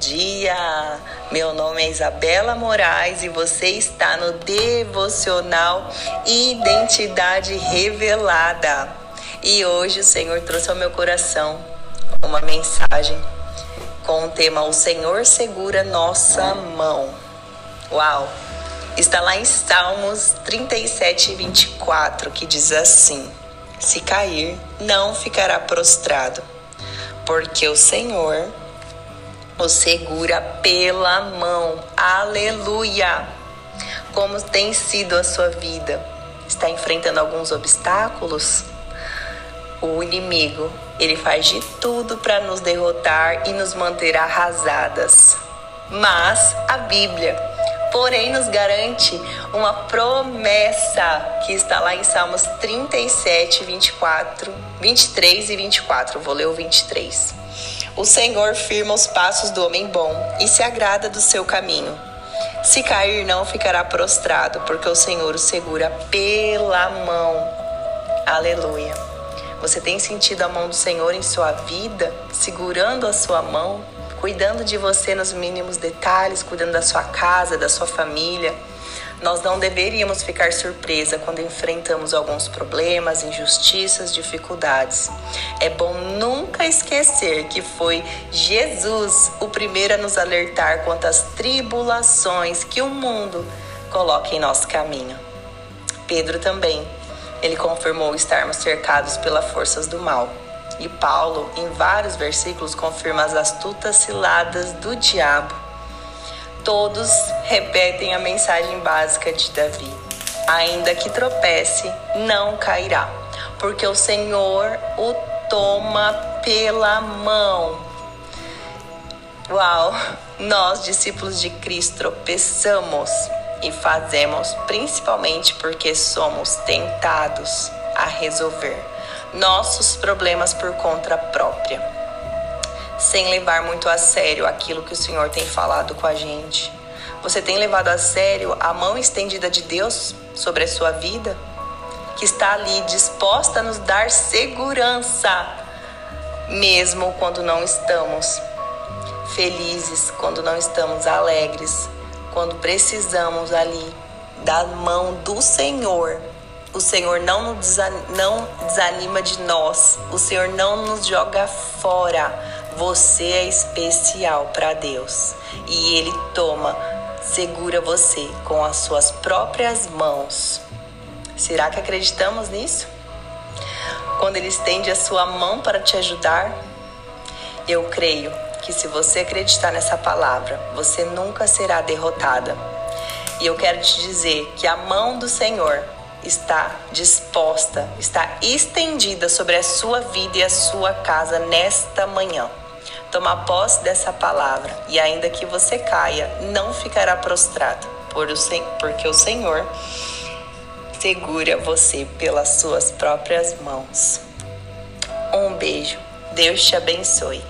dia! Meu nome é Isabela Moraes e você está no Devocional Identidade Revelada. E hoje o Senhor trouxe ao meu coração uma mensagem com o tema O Senhor segura nossa mão. Uau! Está lá em Salmos 37, 24, que diz assim: Se cair, não ficará prostrado, porque o Senhor o segura pela mão. Aleluia! Como tem sido a sua vida? Está enfrentando alguns obstáculos? O inimigo, ele faz de tudo para nos derrotar e nos manter arrasadas. Mas a Bíblia, porém, nos garante uma promessa que está lá em Salmos 37, 24, 23 e 24. Vou ler o 23. O Senhor firma os passos do homem bom e se agrada do seu caminho. Se cair, não ficará prostrado, porque o Senhor o segura pela mão. Aleluia. Você tem sentido a mão do Senhor em sua vida, segurando a sua mão, cuidando de você nos mínimos detalhes, cuidando da sua casa, da sua família? Nós não deveríamos ficar surpresa quando enfrentamos alguns problemas, injustiças, dificuldades. É bom nunca esquecer que foi Jesus o primeiro a nos alertar quanto às tribulações que o mundo coloca em nosso caminho. Pedro também. Ele confirmou estarmos cercados pelas forças do mal. E Paulo, em vários versículos, confirma as astutas ciladas do diabo todos repetem a mensagem básica de Davi: ainda que tropece, não cairá, porque o Senhor o toma pela mão. Uau! Nós, discípulos de Cristo, tropeçamos e fazemos principalmente porque somos tentados a resolver nossos problemas por conta própria sem levar muito a sério aquilo que o Senhor tem falado com a gente? Você tem levado a sério a mão estendida de Deus sobre a sua vida? Que está ali disposta a nos dar segurança, mesmo quando não estamos felizes, quando não estamos alegres, quando precisamos ali da mão do Senhor. O Senhor não nos desanima de nós, o Senhor não nos joga fora você é especial para Deus e Ele toma, segura você com as suas próprias mãos. Será que acreditamos nisso? Quando Ele estende a sua mão para te ajudar, eu creio que se você acreditar nessa palavra, você nunca será derrotada. E eu quero te dizer que a mão do Senhor está disposta, está estendida sobre a sua vida e a sua casa nesta manhã. Toma posse dessa palavra e ainda que você caia, não ficará prostrado, porque o Senhor segura você pelas suas próprias mãos. Um beijo. Deus te abençoe.